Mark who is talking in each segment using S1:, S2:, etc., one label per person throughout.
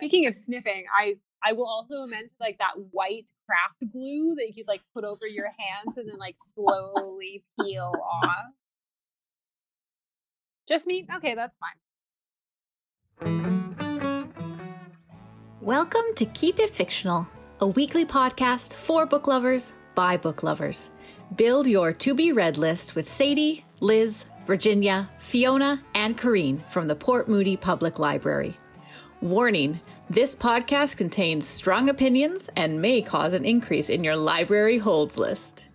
S1: Speaking of sniffing, I I will also amend like that white craft glue that you could like put over your hands and then like slowly peel off. Just me? Okay, that's fine.
S2: Welcome to Keep It Fictional, a weekly podcast for book lovers by book lovers. Build your to be read list with Sadie, Liz, Virginia, Fiona, and Corrine from the Port Moody Public Library. Warning this podcast contains strong opinions and may cause an increase in your library holds list.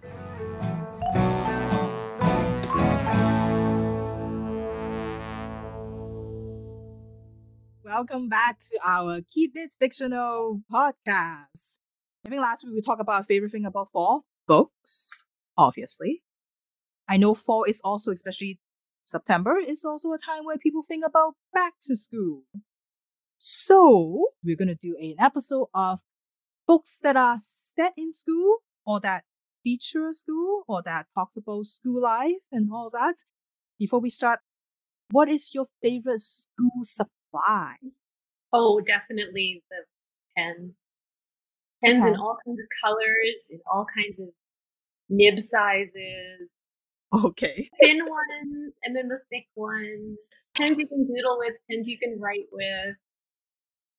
S3: Welcome back to our Keep It Fictional podcast. I think last week we talked about our favorite thing about fall books, obviously. I know fall is also, especially September, is also a time where people think about back to school. So we're going to do an episode of books that are set in school or that feature school or that talks about school life and all that. Before we start, what is your favorite school supply?
S4: Oh, definitely the pens. Pens okay. in all kinds of colors, in all kinds of nib sizes.
S3: Okay.
S4: Thin ones and then the thick ones. Pens you can doodle with, pens you can write with.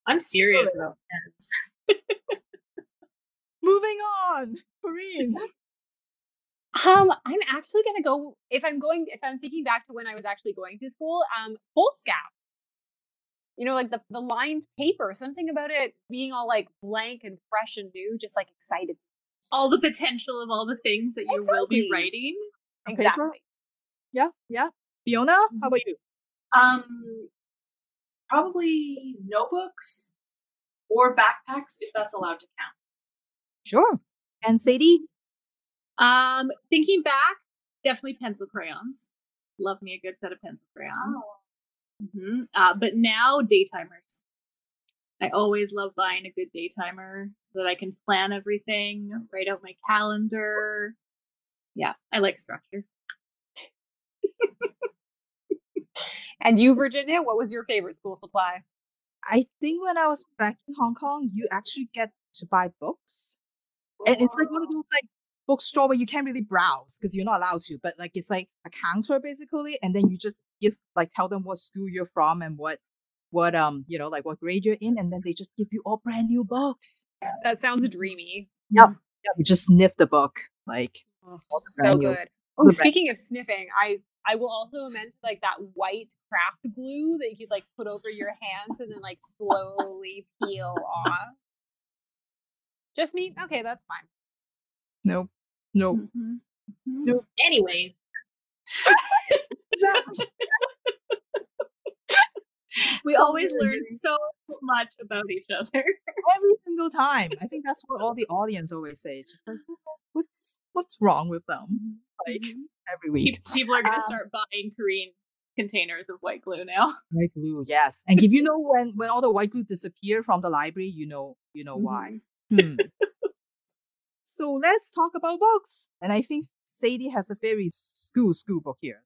S4: I'm serious about pens.
S3: Moving on, Corrine.
S1: Um, I'm actually gonna go if I'm going if I'm thinking back to when I was actually going to school, um, full foolscap. You know, like the the lined paper, something about it being all like blank and fresh and new, just like excited.
S5: All the potential of all the things that you exactly. will be writing.
S1: Exactly.
S3: Yeah, yeah. Fiona, how
S5: Mm-hmm.
S3: about you?
S6: Um, probably notebooks or backpacks if that's allowed to count.
S3: Sure. And Sadie?
S5: Um, thinking back, definitely pencil crayons. Love me a good set of pencil crayons.
S6: Oh.
S5: hmm Uh, but now daytimers. I always love buying a good daytimer so that I can plan everything, write out my calendar. Yeah, I like structure.
S1: And you, Virginia, what was your favorite school supply?
S3: I think when I was back in Hong Kong, you actually get to buy books. And it's like one of those like bookstore where you can't really browse because you're not allowed to, but like it's like a counter basically, and then you just give like tell them what school you're from and what what um you know like what grade you're in, and then they just give you all brand new books.
S1: That sounds dreamy.
S3: Yep. Yep. You just sniff the book like
S1: Oh, so
S3: new-
S1: good. Oh, speaking of sniffing, I I will also amend like that white craft glue that you could like put over your hands and then like slowly peel off. Just me? Okay, that's fine.
S3: Nope. Nope.
S5: Mhm.
S3: Nope.
S4: Anyways,
S5: We always learn so much about each other.
S3: Every single time. I think that's what all the audience always say. Just like, what's what's wrong with them? Mm-hmm. Like mm-hmm. Every week.
S5: People are going to
S3: Um,
S5: start buying Korean containers of white glue now.
S3: White glue, yes. And if you know when when all the white glue disappear from the library, you know you know why. Hmm. so let's talk about books. And I think Sadie has a very school school book here.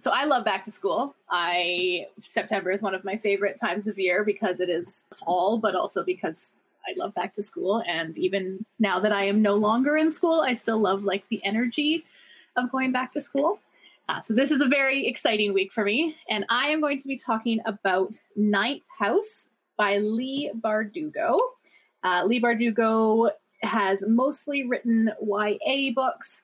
S5: So I love back to school. I September is one of my favorite times of year because it is fall, but also because I love back to school. And even now that I am no longer in school, I still love like the energy of going back to school. Uh, so this is a very exciting week for me, and I am going to be talking about Ninth House by Leigh Bardugo. Uh, Leigh Bardugo has mostly written YA books.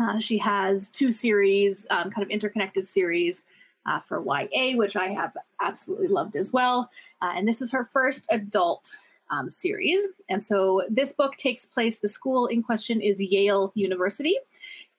S5: Uh, she has two series, um, kind of interconnected series uh, for YA, which I have absolutely loved as well. Uh, and this is her first adult um, series. And so this book takes place, the school in question is Yale University.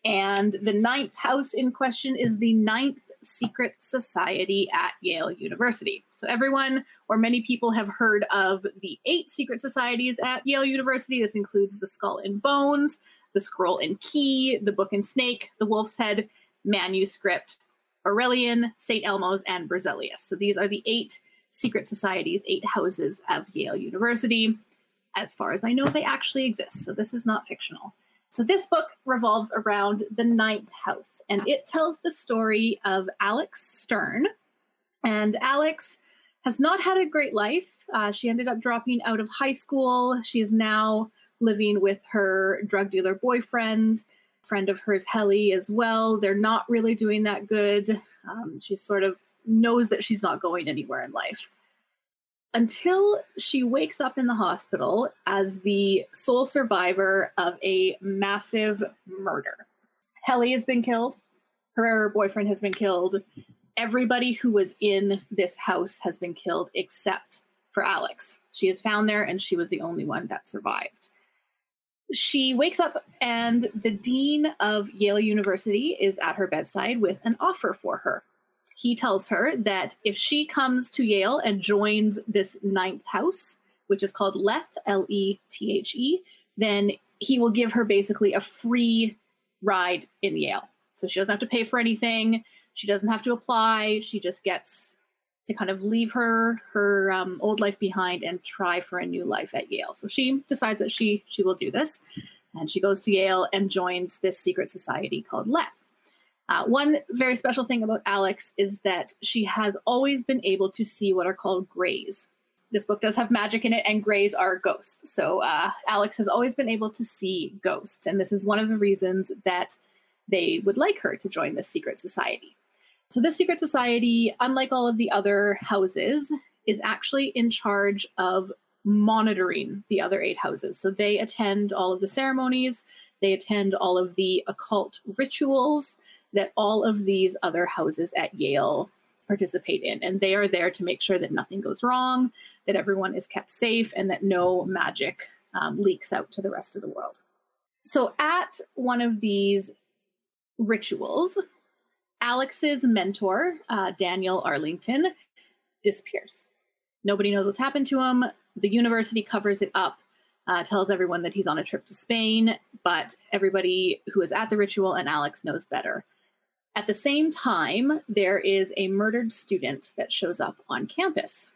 S5: And the ninth house in question is the ninth secret society at Yale University. So everyone or many people have heard of the eight secret societies at Yale University. This includes the Skull and Bones, the Scroll and Key, the Book and Snake, the Wolf's Head, Manuscript, Aurelian, St. Elmo's, and Berzelius. So these are the eight secret societies, eight houses of Yale University. As far as I know, they actually exist. So this is not fictional. So this book revolves around the ninth house, and it tells the story of Alex Stern. And Alex has not had a great life. Uh, she ended up dropping out of high school. She's now living with her drug dealer boyfriend, friend of hers, Helly, as well. They're not really doing that good. Um, she sort of knows that she's not going anywhere in life until she wakes up in the hospital as the sole survivor of a massive murder. Helly has been killed. Her boyfriend has been killed. Everybody who was in this house has been killed except for Alex. She is found there and she was the only one that survived. She wakes up and the dean of Yale University is at her bedside with an offer for her he tells her that if she comes to Yale and joins this ninth house, which is called Lethe, L E T H E, then he will give her basically a free ride in Yale. So she doesn't have to pay for anything. She doesn't have to apply. She just gets to kind of leave her her um, old life behind and try for a new life at Yale. So she decides that she she will do this, and she goes to Yale and joins this secret society called Lethe. Uh, one very special thing about Alex is that she has always been able to see what are called grays. This book does have magic in it, and grays are ghosts. So uh, Alex has always been able to see ghosts, and this is one of the reasons that they would like her to join this secret society. So, this secret society, unlike all of the other houses, is actually in charge of monitoring the other eight houses. So, they attend all of the ceremonies, they attend all of the occult rituals, that all of these other houses at Yale participate in. And they are there to make sure that nothing goes wrong, that everyone is kept safe, and that no magic um, leaks out to the rest of the world. So, at one of these rituals, Alex's mentor, uh, Daniel Arlington, disappears. Nobody knows what's happened to him. The university covers it up, uh, tells everyone that he's on a trip to Spain, but everybody who is at the ritual and Alex knows better. At the same time, there is a murdered student that shows up on campus.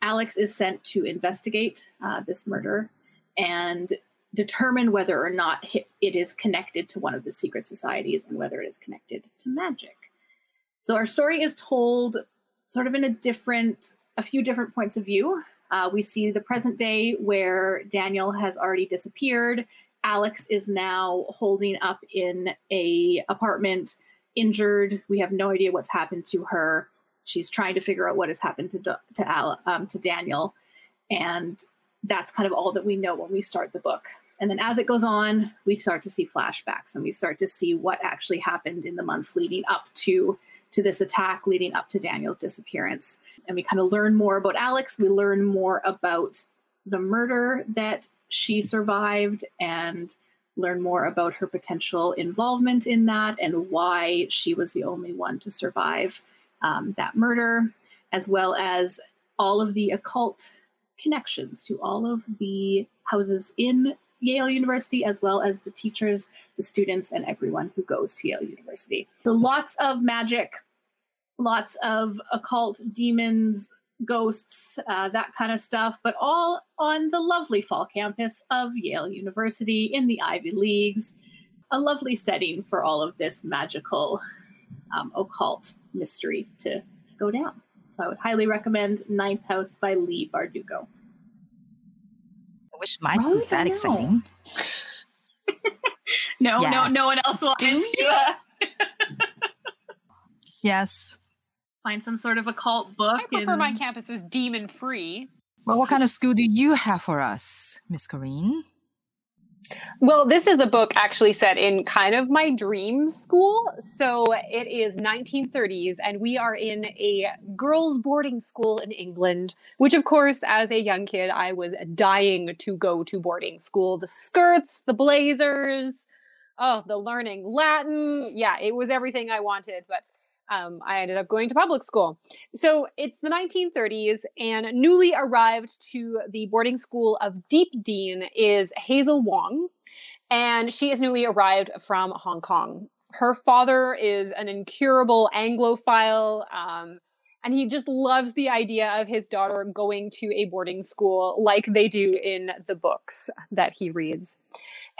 S5: Alex is sent to investigate uh, this murder and determine whether or not it is connected to one of the secret societies and whether it is connected to magic. So our story is told sort of in a different, a few different points of view. Uh, we see the present day where Daniel has already disappeared. Alex is now holding up in a apartment injured. We have no idea what's happened to her. She's trying to figure out what has happened to to Al, um, to Daniel, and that's kind of all that we know when we start the book. And then as it goes on, we start to see flashbacks and we start to see what actually happened in the months leading up to to this attack, leading up to Daniel's disappearance. And we kind of learn more about Alex. We learn more about the murder that she survived and learn more about her potential involvement in that and why she was the only one to survive um, that murder, as well as all of the occult connections to all of the houses in Yale University, as well as the teachers, the students, and everyone who goes to Yale University. So lots of magic, lots of occult demons, ghosts, uh, that kind of stuff, but all on the lovely fall campus of Yale University in the Ivy Leagues. A lovely setting for all of this magical, um, occult mystery to, to go down. So I would highly recommend Ninth House by Leigh Bardugo.
S3: I wish my school was that exciting.
S5: no, yeah. no, no one else wanted to. Uh...
S3: yes
S5: find some sort of occult book. I
S1: prefer and... my campus is demon free.
S3: Well, what kind of school do you have for us, Miss Corrine?
S1: Well, this is a book actually set in kind of my dream school. So it is 1930s, and we are in a girls' boarding school in England, which, of course, as a young kid, I was dying to go to boarding school. The skirts, the blazers, oh, the learning Latin. Yeah, it was everything I wanted. But um, I ended up going to public school. So it's the 1930s, and newly arrived to the boarding school of Deep Dean is Hazel Wong, and she is newly arrived from Hong Kong. Her father is an incurable Anglophile, um, and he just loves the idea of his daughter going to a boarding school like they do in the books that he reads.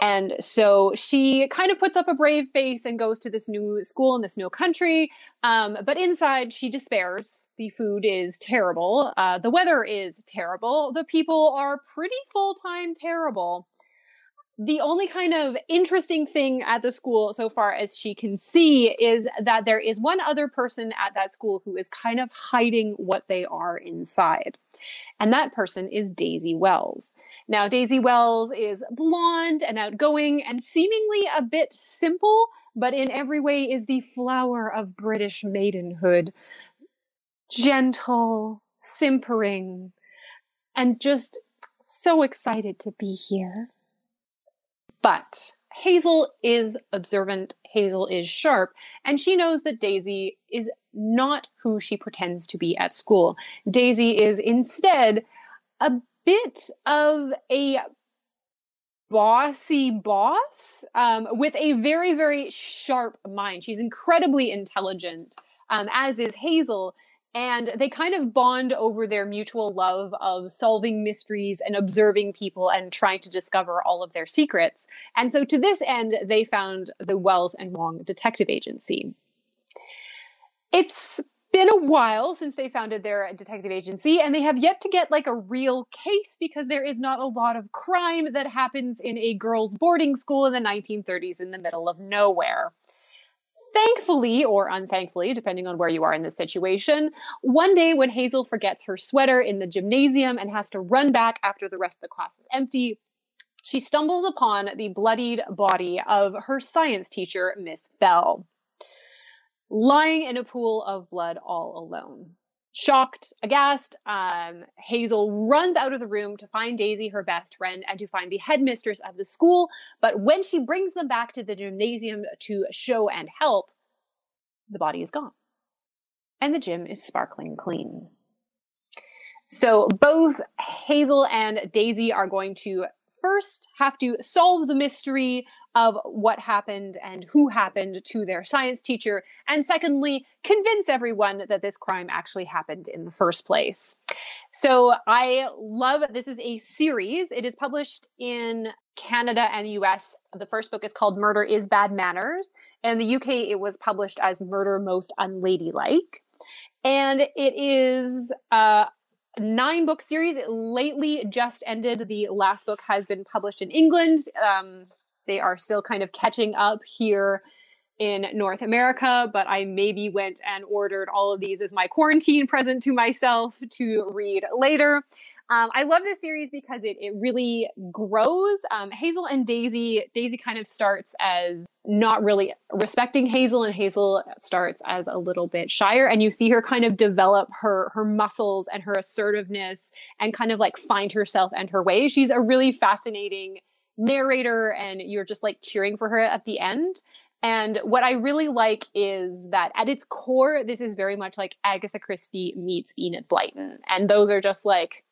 S1: And so she kind of puts up a brave face and goes to this new school in this new country. Um, but inside, she despairs. The food is terrible. Uh, the weather is terrible. The people are pretty full time terrible the only kind of interesting thing at the school so far as she can see is that there is one other person at that school who is kind of hiding what they are inside. And that person is Daisy Wells. Now, Daisy Wells is blonde and outgoing and seemingly a bit simple, but in every way is the flower of British maidenhood. Gentle, simpering, and just so excited to be here. But Hazel is observant, Hazel is sharp, and she knows that Daisy is not who she pretends to be at school. Daisy is instead a bit of a bossy boss um, with a very, very sharp mind. She's incredibly intelligent, um, as is Hazel, and they kind of bond over their mutual love of solving mysteries and observing people and trying to discover all of their secrets. And so to this end, they found the Wells and Wong Detective Agency. It's been a while since they founded their detective agency and they have yet to get like a real case because there is not a lot of crime that happens in a girls boarding school in the 1930s in the middle of nowhere. Thankfully, or unthankfully, depending on where you are in this situation, one day when Hazel forgets her sweater in the gymnasium and has to run back after the rest of the class is empty, she stumbles upon the bloodied body of her science teacher, Miss Bell, lying in a pool of blood all alone. Shocked, aghast, um, Hazel runs out of the room to find Daisy, her best friend, and to find the headmistress of the school. But when she brings them back to the gymnasium to show and help, the body is gone. And the gym is sparkling clean. So both Hazel and Daisy are going to first have to solve the mystery of what happened and who happened to their science teacher, and secondly, convince everyone that this crime actually happened in the first place. So I love this is a series. It is published in Canada and US. The first book is called Murder is Bad Manners. In the UK, it was published as Murder Most Unladylike. And it is uh, nine book series. It lately just ended. The last book has been published in England. Um, they are still kind of catching up here in North America, but I maybe went and ordered all of these as my quarantine present to myself to read later. Um, I love this series because it, it really grows. Um, Hazel and Daisy, Daisy kind of starts as not really respecting Hazel, and Hazel starts as a little bit shyer. And you see her kind of develop her her muscles and her assertiveness, and kind of like find herself and her way. She's a really fascinating narrator, and you're just like cheering for her at the end. And what I really like is that at its core, this is very much like Agatha Christie meets Enid Blyton. And those are just like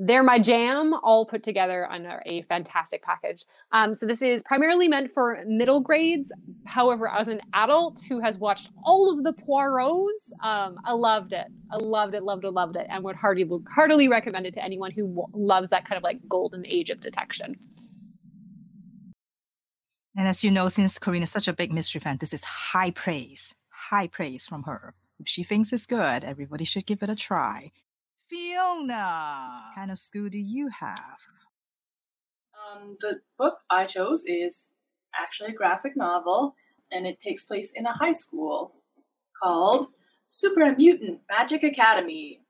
S1: they're my jam, all put together under a fantastic package. Um, so this is primarily meant for middle grades. However, as an adult who has watched all of the Poirots, um, I loved it. I loved it, loved it, loved it, and would heartily, heartily recommend it to anyone who w- loves that kind of like golden age of detection.
S3: And as you know, since Corinne is such a big mystery fan, this is high praise, high praise from her. If she thinks it's good, everybody should give it a try. Fiona, what kind of school do you have?
S6: Um, the book I chose is actually a graphic novel, and it takes place in a high school called Super Mutant Magic Academy.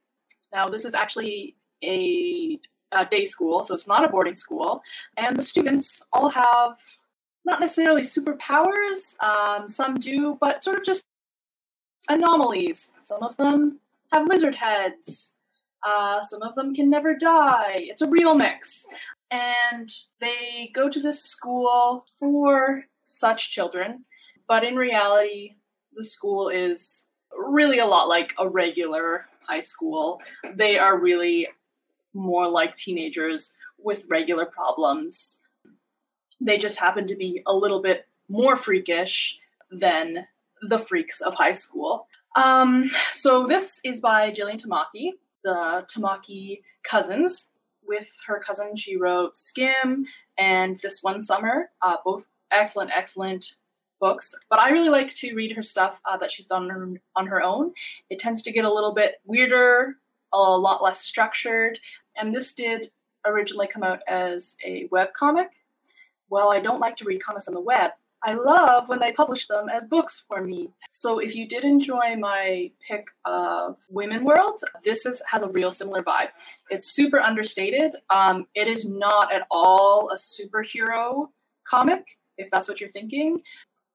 S6: Now, this is actually a, a day school, so it's not a boarding school, and the students all have not necessarily superpowers, um, some do, but sort of just anomalies. Some of them have lizard heads, uh, some of them can never die. It's a real mix. And they go to this school for such children, but in reality, the school is really a lot like a regular high school. They are really more like teenagers with regular problems. They just happen to be a little bit more freakish than the freaks of high school. Um, so this is by Jillian Tamaki, the Tamaki cousins. With her cousin, she wrote Skim and This One Summer, uh, both excellent, excellent books. But I really like to read her stuff uh, that she's done on her, on her own. It tends to get a little bit weirder, a lot less structured, and this did originally come out as a web comic. Well, I don't like to read comics on the web. I love when they publish them as books for me. So if you did enjoy my pick of Woman World, this is has a real similar vibe. It's super understated. Um, it is not at all a superhero comic, if that's what you're thinking.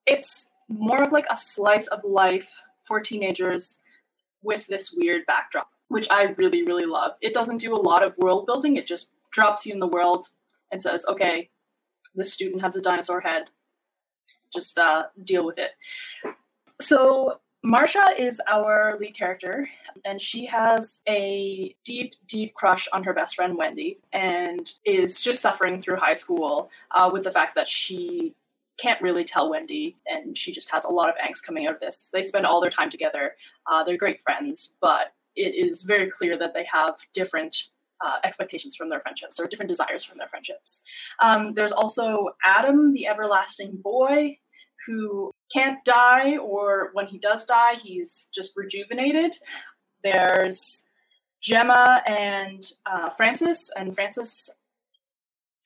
S6: It's more of like a slice of life for teenagers with this weird backdrop, which I really, really love. It doesn't do a lot of world building, it just drops you in the world and says, okay, this student has a dinosaur head just uh, deal with it. So Marsha is our lead character, and she has a deep, deep crush on her best friend Wendy, and is just suffering through high school uh, with the fact that she can't really tell Wendy, and she just has a lot of angst coming out of this. They spend all their time together. Uh, they're great friends, but it is very clear that they have different uh, expectations from their friendships or different desires from their friendships. Um, there's also Adam, the everlasting boy, who can't die, or when he does die, he's just rejuvenated. There's Gemma and uh, Frances, and Frances,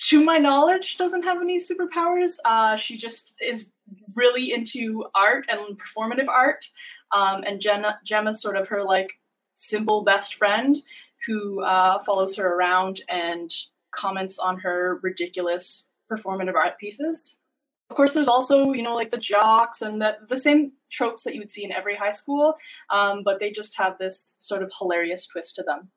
S6: to my knowledge, doesn't have any superpowers. Uh, she just is really into art and performative art. Um, and Jenna, Gemma's sort of her like simple best friend who uh, follows her around and comments on her ridiculous performative art pieces. Of course, there's also, you know, like the jocks and the, the same tropes that you would see in every high school, um, but they just have this sort of hilarious twist to them.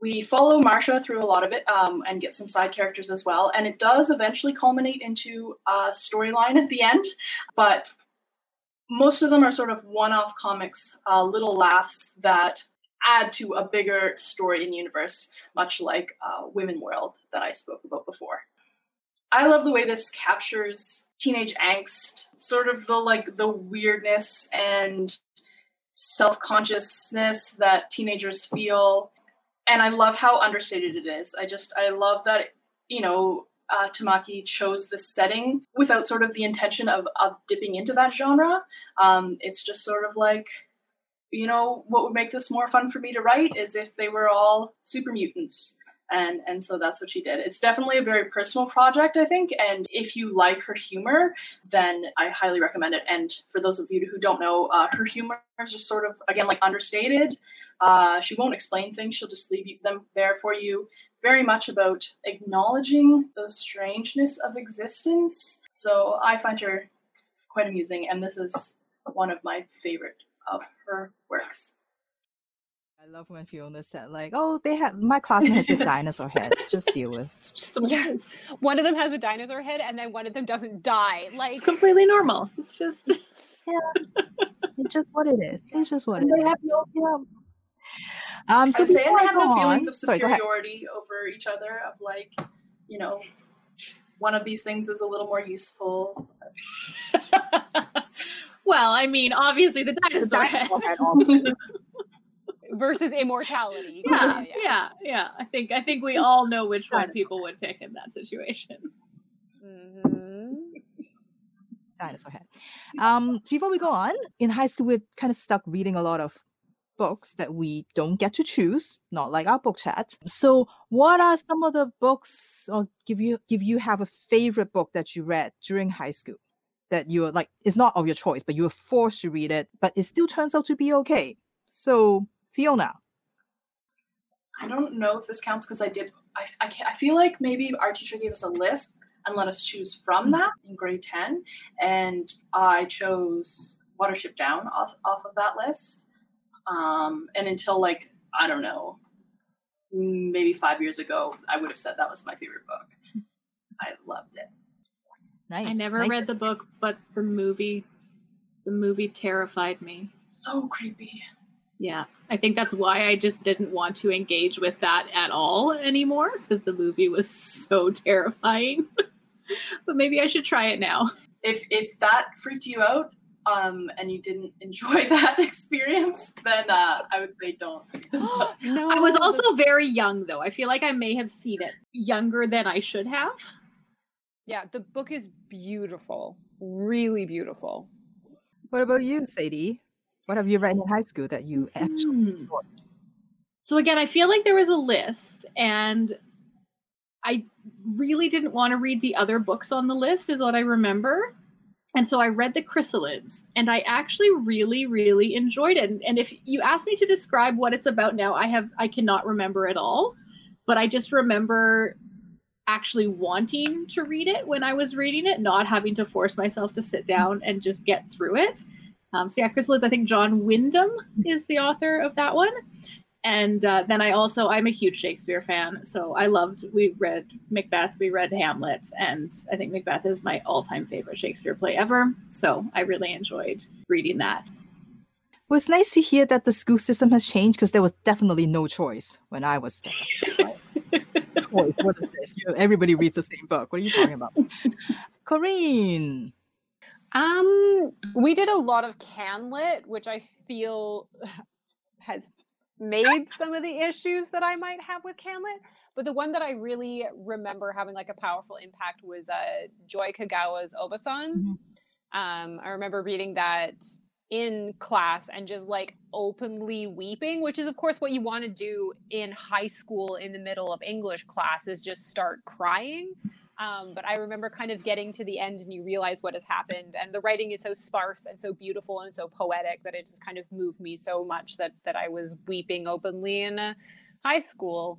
S6: We follow Marsha through a lot of it um, and get some side characters as well, and it does eventually culminate into a storyline at the end, but most of them are sort of one off comics, uh, little laughs that add to a bigger story in universe, much like uh, Woman World that I spoke about before. I love the way this captures teenage angst, sort of the like the weirdness and self-consciousness that teenagers feel. And I love how understated it is. I just I love that you know uh, Tamaki chose this setting without sort of the intention of, of dipping into that genre. Um, it's just sort of like, you know, what would make this more fun for me to write is if they were all super mutants. And and so that's what she did. It's definitely a very personal project i think. And if you like her humor then i highly recommend it. And for those of you who don't know uh, her humor is just sort of again like understated. Uh, she won't explain things. She'll just leave them there for you. Very much about acknowledging the strangeness of existence. So i find her quite amusing. And this is one of my favorite of her works
S3: I love when Fiona said, like, oh, they have my classmate has a dinosaur head. Just deal with.
S5: It's just
S1: yes. One of them has a dinosaur head, and then one of them doesn't die. Like
S5: it's completely normal. It's just
S3: yeah, it's just what it is. It's just what it
S6: they
S3: is.
S6: Have no,
S3: yeah. Um, so
S6: I was saying they have no
S3: on,
S6: feelings of
S3: sorry,
S6: superiority over each other. Of like, you know, one of these things is a little more useful.
S5: well, I mean, obviously the dinosaur,
S3: The
S5: head.
S3: dinosaur head, obviously.
S1: versus immortality.
S5: yeah, yeah, yeah. I think I think we all know which one people would pick in that situation.
S1: Mhm.
S3: dinosaur head. Um, before we go on, in high school, we're kind of stuck reading a lot of books that we don't get to choose, not like our book chat. So, what are some of the books, or give you give you have a favorite book that you read during high school that you're like it's not of your choice, but you were forced to read it, but it still turns out to be okay. So, Fiona,
S6: I don't know if this counts because I did. I, I, I feel like maybe our teacher gave us a list and let us choose from that in grade 10. And I chose Watership Down off, off of that list. Um, and until like, I don't know, maybe five years ago, I would have said that was my favorite book. I loved it.
S3: Nice.
S5: I never
S3: nice.
S5: read the book, but the movie, the movie terrified me.
S6: So creepy.
S5: Yeah, I think that's why I just didn't want to engage with that at all anymore because the movie was so terrifying. but maybe I should try it now.
S6: If if that freaked you out, um, and you didn't enjoy that experience, then uh, I would say don't.
S1: no,
S5: I was also very young, though. I feel like I may have seen it younger than I should have.
S1: Yeah. The book is beautiful, really beautiful.
S3: What about you, Sadie? What have you read in high school that you actually
S5: Hmm. So again, I feel like there was a list, and I really didn't want to read the other books on the list, is what I remember. And so I read the Chrysalids, and I actually really, really enjoyed it. And, and if you ask me to describe what it's about now, I have I cannot remember at all. But I just remember actually wanting to read it when I was reading it, not having to force myself to sit down and just get through it. Um, so yeah, Chrysalids. I think John Wyndham is the author of that one and uh, then I also I'm a huge Shakespeare fan, so I loved. We read Macbeth, we read Hamlet, and I think Macbeth is my all-time favorite Shakespeare play ever. So I really enjoyed reading that.
S3: Well, it's nice to hear that the school system has changed because there was definitely no choice when I was there. choice. What is this? You know, everybody reads the same book. What are you talking about? Corinne.
S1: Um, we did a lot of Canlit, which I feel has made some of the issues that I might have with Canlit. But the one that I really remember having like a powerful impact was uh, Joy Kogawa's Obasan. Um, I remember reading that in class and just like openly weeping, which is of course what you want to do in high school in the middle of English class is just start crying. Um, but I remember kind of getting to the end and you realize what has happened. And the writing is so sparse and so beautiful and so poetic that it just kind of moved me so much that, that I was weeping openly in a high school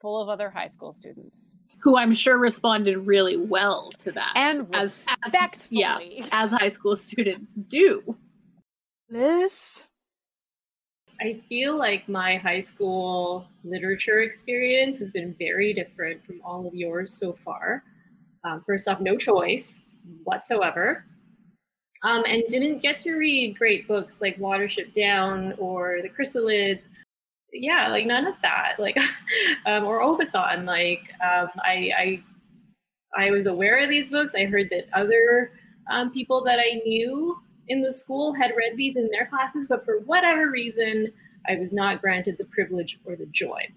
S1: full of other high school students.
S5: Who I'm sure responded really well to that,
S1: And
S5: as, as yeah, as high school students do.
S3: Liz.
S4: I feel like my high school literature experience has been very different from all of yours so far. Um, first off, no choice whatsoever. Um, and didn't get to read great books like Watership Down or The Chrysalids. Yeah, like none of that. Like, um, or Obasan. Like, um, I, I, I was aware of these books. I heard that other um, people that I knew in the school had read these in their classes, but for whatever reason, I was not granted the privilege or the joy.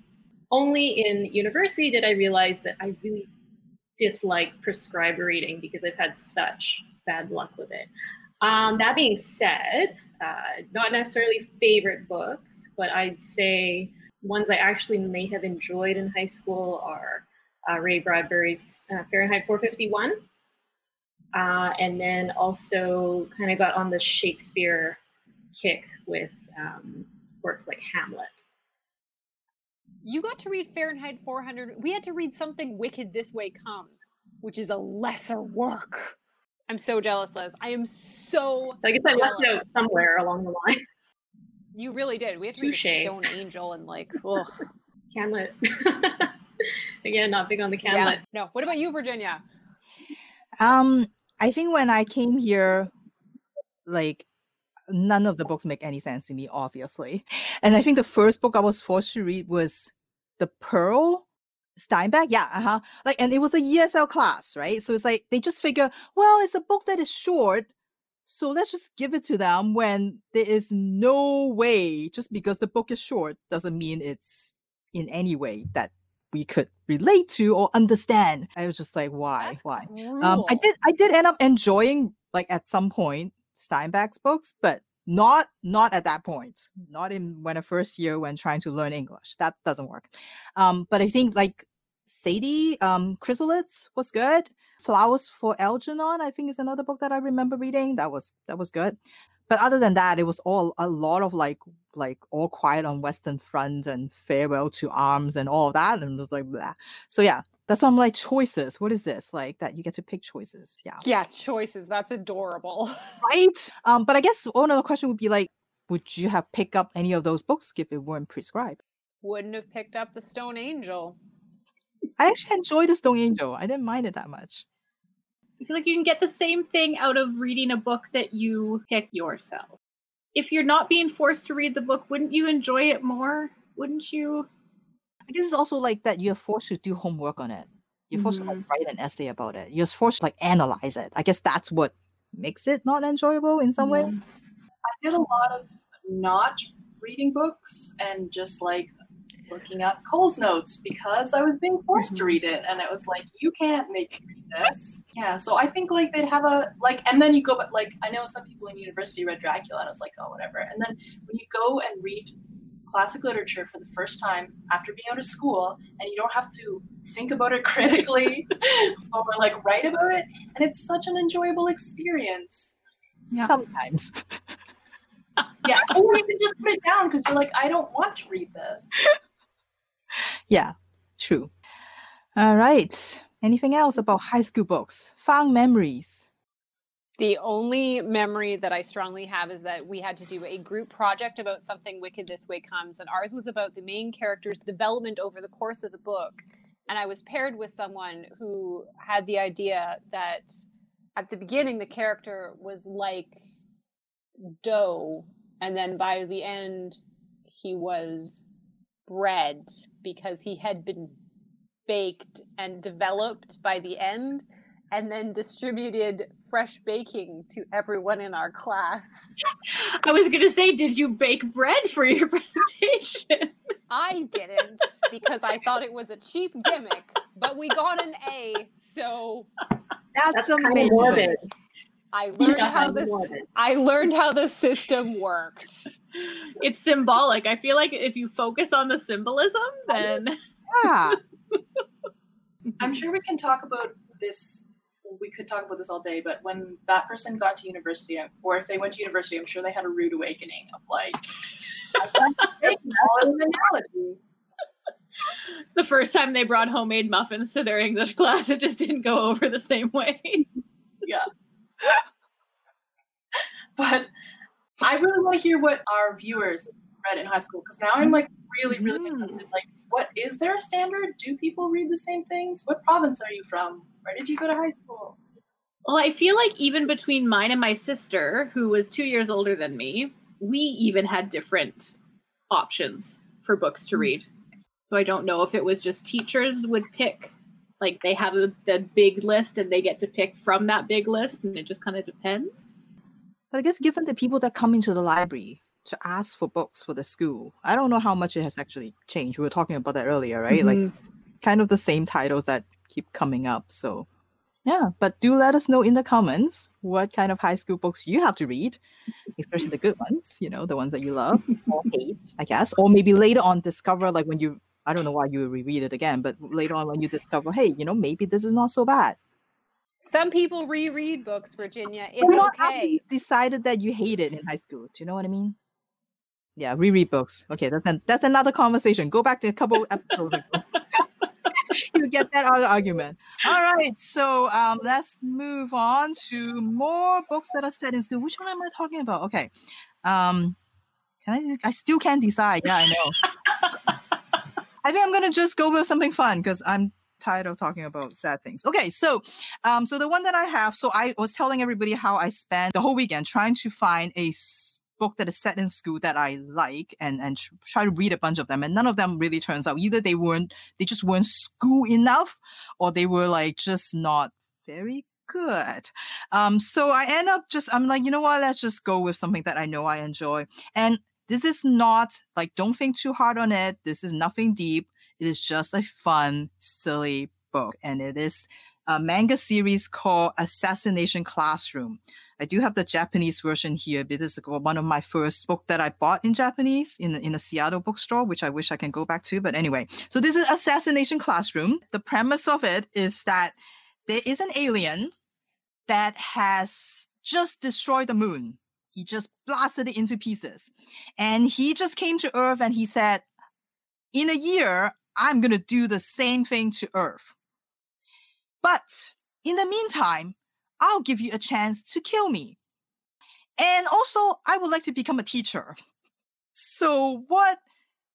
S4: Only in university did I realize that I really dislike prescribed reading because I've had such bad luck with it. Um, that being said, uh, not necessarily favorite books, but I'd say ones I actually may have enjoyed in high school are uh, Ray Bradbury's uh, Fahrenheit 451. Uh, and then also kind of got on the Shakespeare kick with um, works like Hamlet.
S1: You got to read Fahrenheit 400. We had to read Something Wicked This Way Comes, which is a lesser work. I'm so jealous, Liz. I am so.
S4: So I guess I left it out somewhere along the line.
S1: You really did. We had to read Stone Angel and like, ugh.
S4: Hamlet. Again, not big on the
S1: Yeah.
S4: Hamlet.
S1: No. What about you, Virginia?
S3: Um, I think when I came here, like none of the books make any sense to me, obviously. And I think the first book I was forced to read was The Pearl. Steinbeck, yeah, uh-huh. Like, and it was a ESL class, right? So it's like they just figure, well, it's a book that is short, so let's just give it to them when there is no way, just because the book is short doesn't mean it's in any way that we could relate to or understand. I was just like, why?
S1: That's
S3: why? Um, I did I did end up enjoying like at some point Steinbeck's books, but not not at that point. Not in when a first year when trying to learn English. That doesn't work. Um, but I think like Sadie, um, Chrysalids was good. Flowers for Algernon, I think is another book that I remember reading. That was that was good. But other than that, it was all a lot of like like all quiet on Western Front and farewell to arms and all of that. And it was like that. So yeah, that's why I'm like choices. What is this? Like that you get to pick choices. Yeah.
S1: yeah, choices. That's adorable.
S3: Right. Um, but I guess one other question would be like, would you have picked up any of those books if it weren't prescribed?
S1: Wouldn't have picked up the Stone Angel.
S3: I actually enjoyed the Stone Angel. I didn't mind it that much.
S5: I feel like you can get the same thing out of reading a book that you pick yourself. If you're not being forced to read the book, wouldn't you enjoy it more? Wouldn't you?
S3: I guess it's also like that you're forced to do homework on it. You're forced to like, mm-hmm. write an essay about it. You're forced to like analyze it. I guess that's what makes it not enjoyable in some
S5: Yeah.
S3: way?
S6: I did a lot of not reading books and just like looking up Cole's notes because I was being forced to mm-hmm. read it, and it was like you can't make me read this. Yeah, so I think like they'd have a like, and then you go, but like I know some people in university read Dracula, and I was like, oh whatever. And then when you go and read classic literature for the first time after being out of school, and you don't have to think about it critically or like write about it, and it's such an enjoyable experience.
S5: Yeah.
S3: Sometimes.
S6: Yes, or you can just put it down because you're like, I don't want to read this.
S3: Yeah, true. All right. Anything else about high school books? Fond memories.
S1: The only memory that I strongly have is that we had to do a group project about something wicked this way comes, and ours was about the main character's development over the course of the book. And I was paired with someone who had the idea that at the beginning the character was like dough, and then by the end he was bread because he had been baked and developed by the end and then distributed fresh baking to everyone in our class.
S5: I was gonna say, did you bake bread for your presentation?
S1: I didn't because I thought it was a cheap gimmick, but we got an A, so
S3: That's,
S4: That's kind of morbid.
S1: I learned
S4: Yeah,
S1: how
S4: kinda
S1: this. I learned how the system worked.
S5: It's symbolic. I feel like if you focus on the symbolism, then
S3: Yeah.
S6: I'm sure we can talk about this. We could talk about this all day, but when that person got to university, or if they went to university, I'm sure they had a rude awakening of like, I want to make all in analogy.
S5: the first time they brought homemade muffins to their English class, it just didn't go over the same way.
S6: But I really want to hear what our viewers read in high school because now I'm like really, really
S5: Mm.
S6: interested. Like, what is there a standard? Do people read the same things? What province are you from? Where did you go to high school?
S5: Well, I feel like even between mine and my sister, who was two years older than me, we even had different options for books to read. So I don't know if it was just teachers would pick, like they have a, a big list and they get to pick from that big list, and it just kind of depends.
S3: But I guess given the people that come into the library to ask for books for the school, I don't know how much it has actually changed. We were talking about that earlier, right? Like mm-hmm. kind of the same titles that keep coming up. So yeah, but do let us know in the comments what kind of high school books you have to read, especially the good ones, you know, the ones that you love or hate, I guess. Or maybe later on discover like when you I don't know why you reread it again, but later on when you discover, hey, you know, maybe this is not so bad.
S1: Some people reread books, Virginia. It's
S3: not
S1: okay.
S3: you decided that you hate it in high school. Do you know what I mean? Yeah, reread books. Okay, that's an, that's another conversation. Go back to a couple episodes ago. you get that other argument. All right, so um, let's move on to more books that are set in school. Which one am I talking about? Okay, um, can I? I still can't decide. Yeah, I know. I think I'm gonna just go with something fun because I'm tired of talking about sad things. Okay, so um, so the one that I have, so I was telling everybody how I spent the whole weekend trying to find a book that is set in school that I like and and try to read a bunch of them, and none of them really turns out either they weren't they just weren't school enough, or they were like just not very good. Um, so I end up just I'm like, you know what? Let's just go with something that I know I enjoy, and this is not like don't think too hard on it. This is nothing deep. It is just a fun, silly book, and it is a manga series called Assassination Classroom. I do have the Japanese version here. This is one of my first book that I bought in Japanese in in a Seattle bookstore, which I wish I can go back to. But anyway, so this is Assassination Classroom. The premise of it is that there is an alien that has just destroyed the moon. He just blasted it into pieces, and he just came to Earth and he said, "In a year, I'm gonna do the same thing to Earth." But in the meantime, I'll give you a chance to kill me. And also, I would like to become a teacher. So, what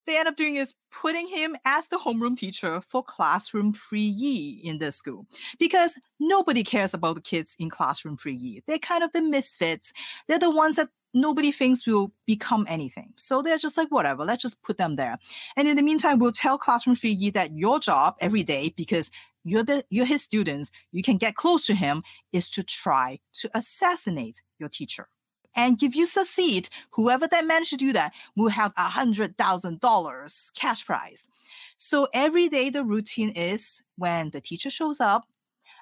S3: they end up doing is putting him as the homeroom teacher for classroom 3E in this school because nobody cares about the kids in classroom 3E. They're kind of the misfits. They're the ones that nobody thinks will become anything. So they're just like, whatever, let's just put them there. And in the meantime, we'll tell classroom Figgy that your job every day, because you're the you're his students, you can get close to him, is to try to assassinate your teacher. And if you succeed, whoever that managed to do that will have a hundred thousand dollars cash prize. So every day the routine is when the teacher shows up,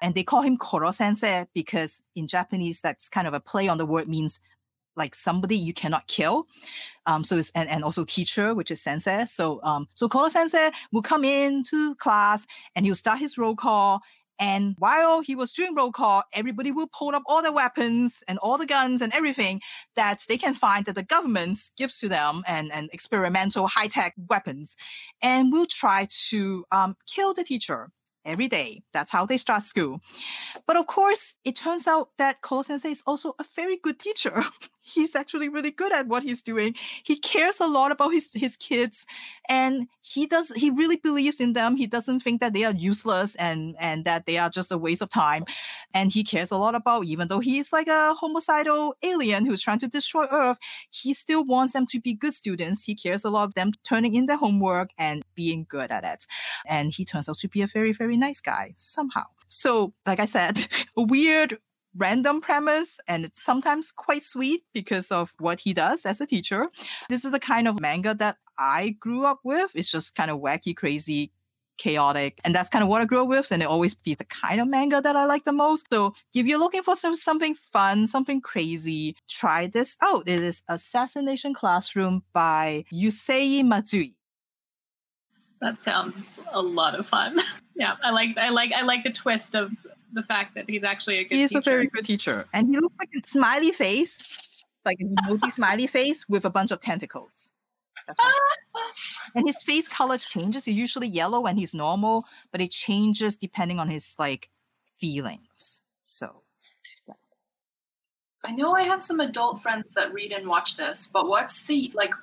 S3: and they call him Koro Sensei because in Japanese that's kind of a play on the word means like somebody you cannot kill. Um, so it's and, and also teacher, which is sensei. So um, so Koro Sensei will come into class and he'll start his roll call and while he was doing roll call, everybody will pull up all the weapons and all the guns and everything that they can find that the government gives to them and, and experimental high tech weapons. And will try to um, kill the teacher every day. That's how they start school. But of course, it turns out that Koro Sensei is also a very good teacher. he's actually really good at what he's doing. He cares a lot about his, his kids and he does he really believes in them. He doesn't think that they are useless and and that they are just a waste of time. And he cares a lot about even though he's like a homicidal alien who's trying to destroy Earth, he still wants them to be good students. He cares a lot of them turning in their homework and being good at it. And he turns out to be a very, very nice guy somehow. So, like I said, a weird random premise and it's sometimes quite sweet because of what he does as a teacher. This is the kind of manga that I grew up with. It's just kind of wacky, crazy, chaotic. And that's kind of what I grew up with. And it always be the kind of manga that I like the most. So if you're looking for some, something fun, something crazy, try this out. It is Assassination Classroom by Yusei Matsui.
S5: That sounds a lot of fun. yeah, I like I like I like the twist of the fact that he's actually a good teacher.
S3: He's
S5: teacher.
S3: a very good teacher. And he looks like a smiley face, like an emoji smiley face with a bunch of tentacles. and his face color changes. He's usually yellow when he's normal, but it changes depending on his like feelings. So
S6: I know I have some adult friends that read and watch this, but what's the like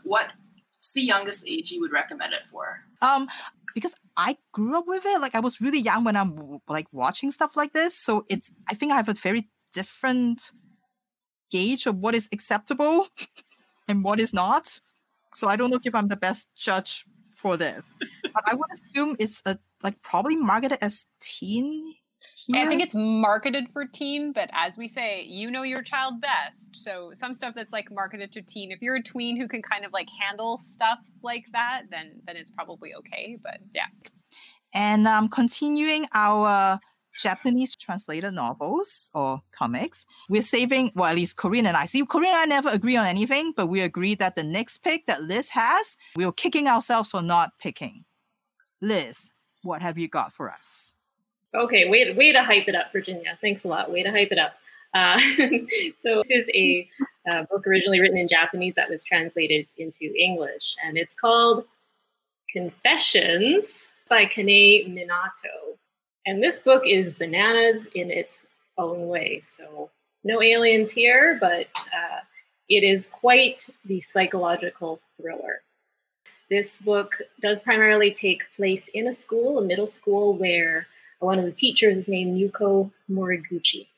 S6: what's the youngest age you would recommend it for?
S3: Um, because I grew up with it. Like I was really young when I'm like watching stuff like this, so it's. I think I have a very different gauge of what is acceptable and what is not. So I don't know if I'm the best judge for this, but I would assume it's a like probably marketed as teen.
S1: I think it's marketed for teen, but as we say, you know your child best. So some stuff that's like marketed to teen. If you're a tween who can kind of like handle stuff like that, then then it's probably okay. But yeah.
S3: And um, continuing our Japanese translated novels or comics. We're saving, well, at least Korean and I. See, Korean and I never agree on anything, but we agree that the next pick that Liz has, we are kicking ourselves for not picking. Liz, what have you got for us?
S4: Okay, way, way to hype it up, Virginia. Thanks a lot. Way to hype it up. Uh, so this is a uh, book originally written in Japanese that was translated into English, and it's called Confessions by Kanae Minato. And this book is bananas in its own way. So no aliens here, but uh, it is quite the psychological thriller. This book does primarily take place in a school, a middle school, where one of the teachers is named Yuko Moriguchi.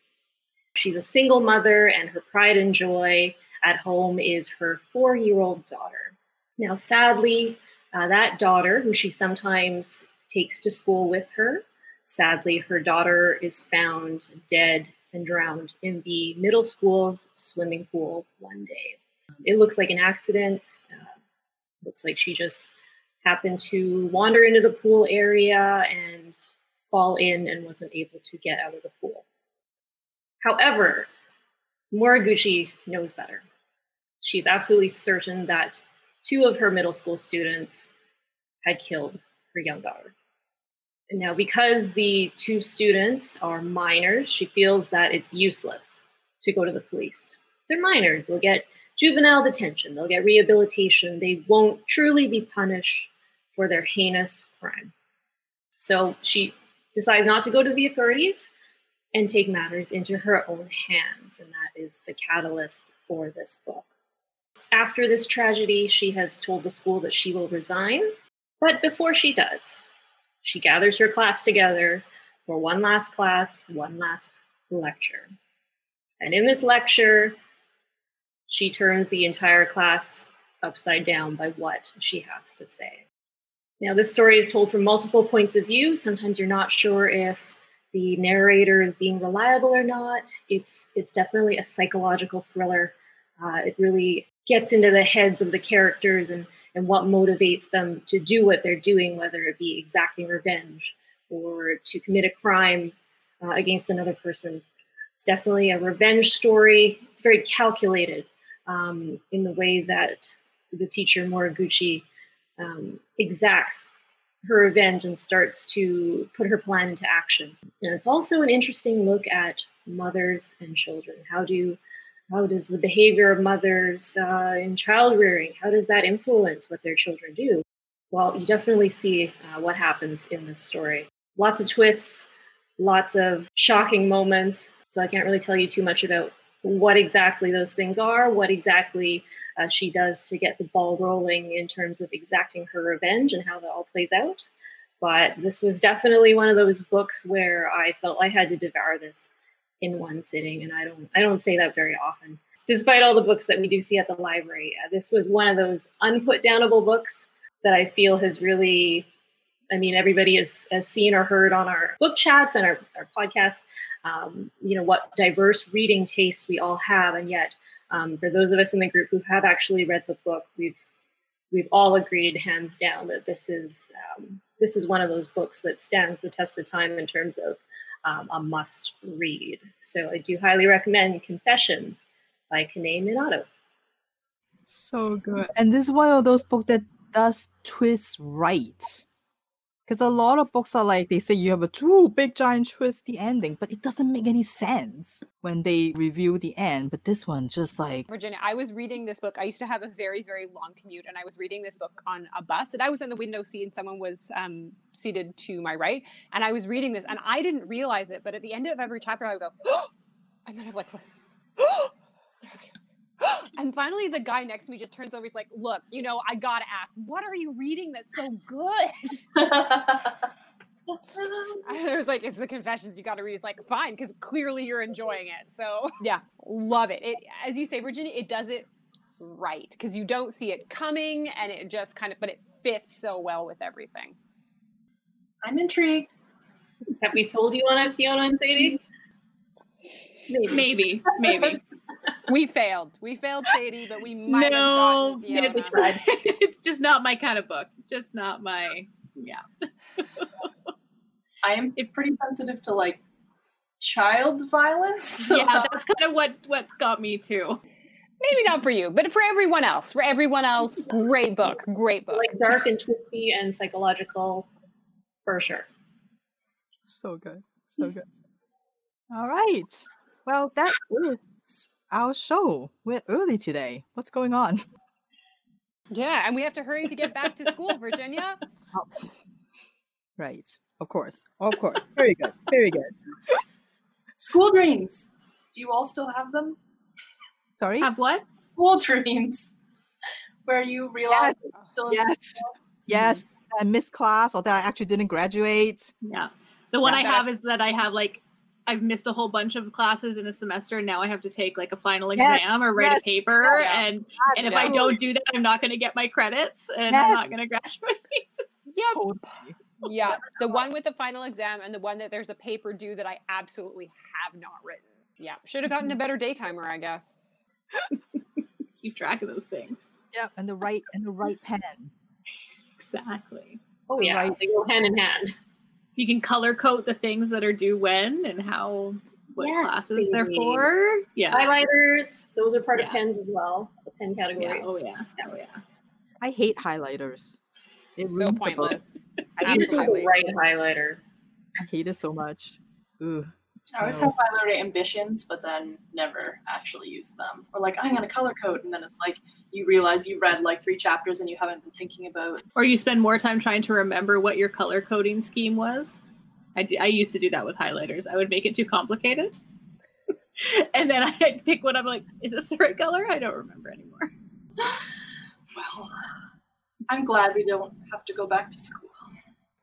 S4: She's a single mother, and her pride and joy at home is her four year old daughter. Now, sadly, uh, that daughter, who she sometimes takes to school with her, sadly, her daughter is found dead and drowned in the middle school's swimming pool one day. It looks like an accident. Uh, looks like she just happened to wander into the pool area and fall in and wasn't able to get out of the pool. However, Moriguchi knows better. She's absolutely certain that two of her middle school students had killed her young daughter. And now, because the two students are minors, she feels that it's useless to go to the police. They're minors, they'll get juvenile detention, they'll get rehabilitation, they won't truly be punished for their heinous crime. So she decides not to go to the authorities and take matters into her own hands. And that is the catalyst for this book. After this tragedy, she has told the school that she will resign. But before she does, she gathers her class together for one last class, one last lecture. And in this lecture, she turns the entire class upside down by what she has to say. Now, this story is told from multiple points of view. Sometimes you're not sure if the narrator is being reliable or not. It's it's definitely a psychological thriller. Uh, it really gets into the heads of the characters and and what motivates them to do what they're doing, whether it be exacting revenge or to commit a crime uh, against another person. It's definitely a revenge story. It's very calculated um, in the way that the teacher Moriguchi um, exacts her revenge and starts to put her plan into action. And it's also an interesting look at mothers and children. How do how does the behavior of mothers uh, in child rearing how does that influence what their children do? Well, you definitely see uh, what happens in this story. Lots of twists, lots of shocking moments. So I can't really tell you too much about what exactly those things are, what exactly uh, she does to get the ball rolling in terms of exacting her revenge and how that all plays out. But this was definitely one of those books where I felt I had to devour this in one sitting, and I don't I don't say that very often. Despite all the books that we do see at the library, uh, this was one of those unputdownable books that I feel has really I mean, everybody has, has seen or heard on our book chats and our, our podcasts, um, you know, what diverse reading tastes we all have. And yet, um, for those of us in the group who have actually read the book, we've we've all agreed hands down that this is um, this is one of those books that stands the test of time in terms of um, a must read. So I do highly recommend Confessions by Kanae Minato.
S3: So good. And this is one of those books that does twist right. Because a lot of books are like they say you have a two big giant twisty ending, but it doesn't make any sense when they review the end. But this one just like
S1: Virginia, I was reading this book. I used to have a very, very long commute, and I was reading this book on a bus, and I was in the window seat, and someone was um, seated to my right, and I was reading this, and I didn't realize it, but at the end of every chapter, I would go, and then I'm like, and finally, the guy next to me just turns over. He's like, "Look, you know, I gotta ask, what are you reading that's so good?" I was like, "It's the Confessions. You got to read." It's like, "Fine," because clearly you're enjoying it. So yeah, love it. It, as you say, Virginia, it does it right because you don't see it coming, and it just kind of, but it fits so well with everything.
S6: I'm intrigued.
S4: Have we sold you on it, Fiona and Sadie?
S5: Maybe, maybe. maybe.
S1: we failed. We failed Sadie, but we might
S5: no,
S1: have gotten
S5: it's, it's just not my kind of book. Just not my yeah.
S6: I am pretty sensitive to like child violence. So
S5: yeah, that's kind of what what got me too.
S1: Maybe not for you, but for everyone else. For everyone else, great book, great book.
S4: Like dark and twisty and psychological, for sure.
S3: So good, so good. All right. Well, that is our show. We're early today. What's going on?
S1: Yeah, and we have to hurry to get back to school, Virginia.
S3: Oh. Right. Of course. Of course. Very good. Very good.
S6: School dreams. Do you all still have them?
S3: Sorry?
S5: Have what?
S6: School dreams. Where you realize
S3: Yes.
S6: you're still in
S3: Yes.
S6: school.
S3: Yes. Mm-hmm. I missed class or that I actually didn't graduate.
S5: Yeah. The one
S1: Yeah.
S5: I have is that I have like I've missed a whole bunch of classes in a semester and now I have to take like a final
S3: Yes,
S5: exam or write
S3: yes.
S5: a paper oh,
S1: Yeah.
S5: and and if I don't do that I'm not going to get my credits and
S3: Yes.
S5: I'm not going to graduate.
S1: Yep.
S3: Totally.
S1: Yeah, the one with the final exam and the one that there's a paper due that I absolutely have not written. Yeah, should have gotten a mm-hmm. better daytimer, I guess.
S5: Keep track of those things.
S3: Yep. And the right and the right pen.
S5: Exactly.
S4: Oh yeah,
S3: Right.
S4: they go hand in hand.
S5: You can color code the things that are due when and how what
S4: Yes,
S5: classes they're for. Yeah.
S4: Highlighters, those are part
S5: Yeah.
S4: of pens as well. The pen
S5: yeah.
S4: category.
S5: Oh yeah. Oh yeah.
S3: I hate highlighters. It
S1: So
S3: ruins the book.
S1: pointless.
S3: I
S4: just
S3: it,
S4: need
S1: Absolutely.
S4: the right highlighter.
S3: I hate it so much. Ooh.
S6: I always
S3: No.
S6: have highlighter ambitions, but then never actually use them. Or like, I'm gonna color code, and then it's like you realize you read like three chapters and you haven't been thinking about.
S5: Or you spend more time trying to remember what your color coding scheme was. I, d- I used to do that with highlighters. I would make it too complicated. and then I'd pick one. I'm like, is this the right color? I don't remember anymore.
S6: Well, I'm glad we don't have to go back to school.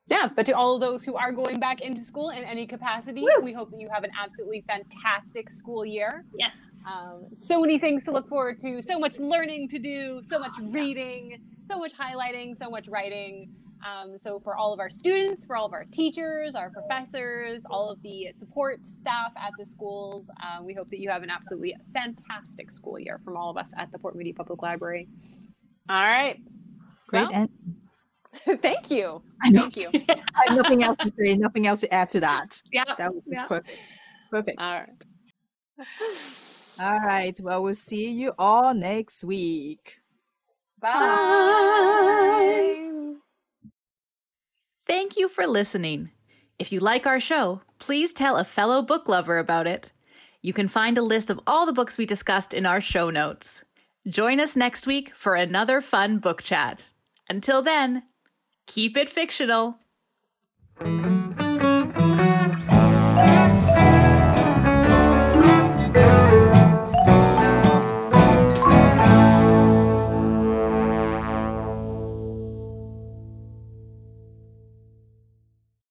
S1: Yeah, but to all of those who are going back into school in any capacity,
S5: Woo.
S1: we hope that you have an absolutely fantastic school year.
S5: Yes.
S1: Um, so many things to look forward to, so much learning to do, so much reading, so much highlighting, so much writing. Um, so, for all of our students, for all of our teachers, our professors, all of the support staff at the schools, uh, we hope that you have an absolutely fantastic school year from all of us at the Port Moody Public Library. All right.
S3: Great.
S1: Well,
S3: and
S1: thank you.
S3: I know.
S1: Thank you.
S3: I have nothing else to say, nothing else to add to that.
S5: Yeah.
S3: That would be
S5: Yeah.
S3: perfect. Perfect.
S1: All right.
S3: All right. Well, we'll see you all next week.
S1: Bye.
S2: Thank you for listening. If you like our show, please tell a fellow book lover about it. You can find a list of all the books we discussed in our show notes. Join us next week for another fun book chat. Until then, Keep it fictional.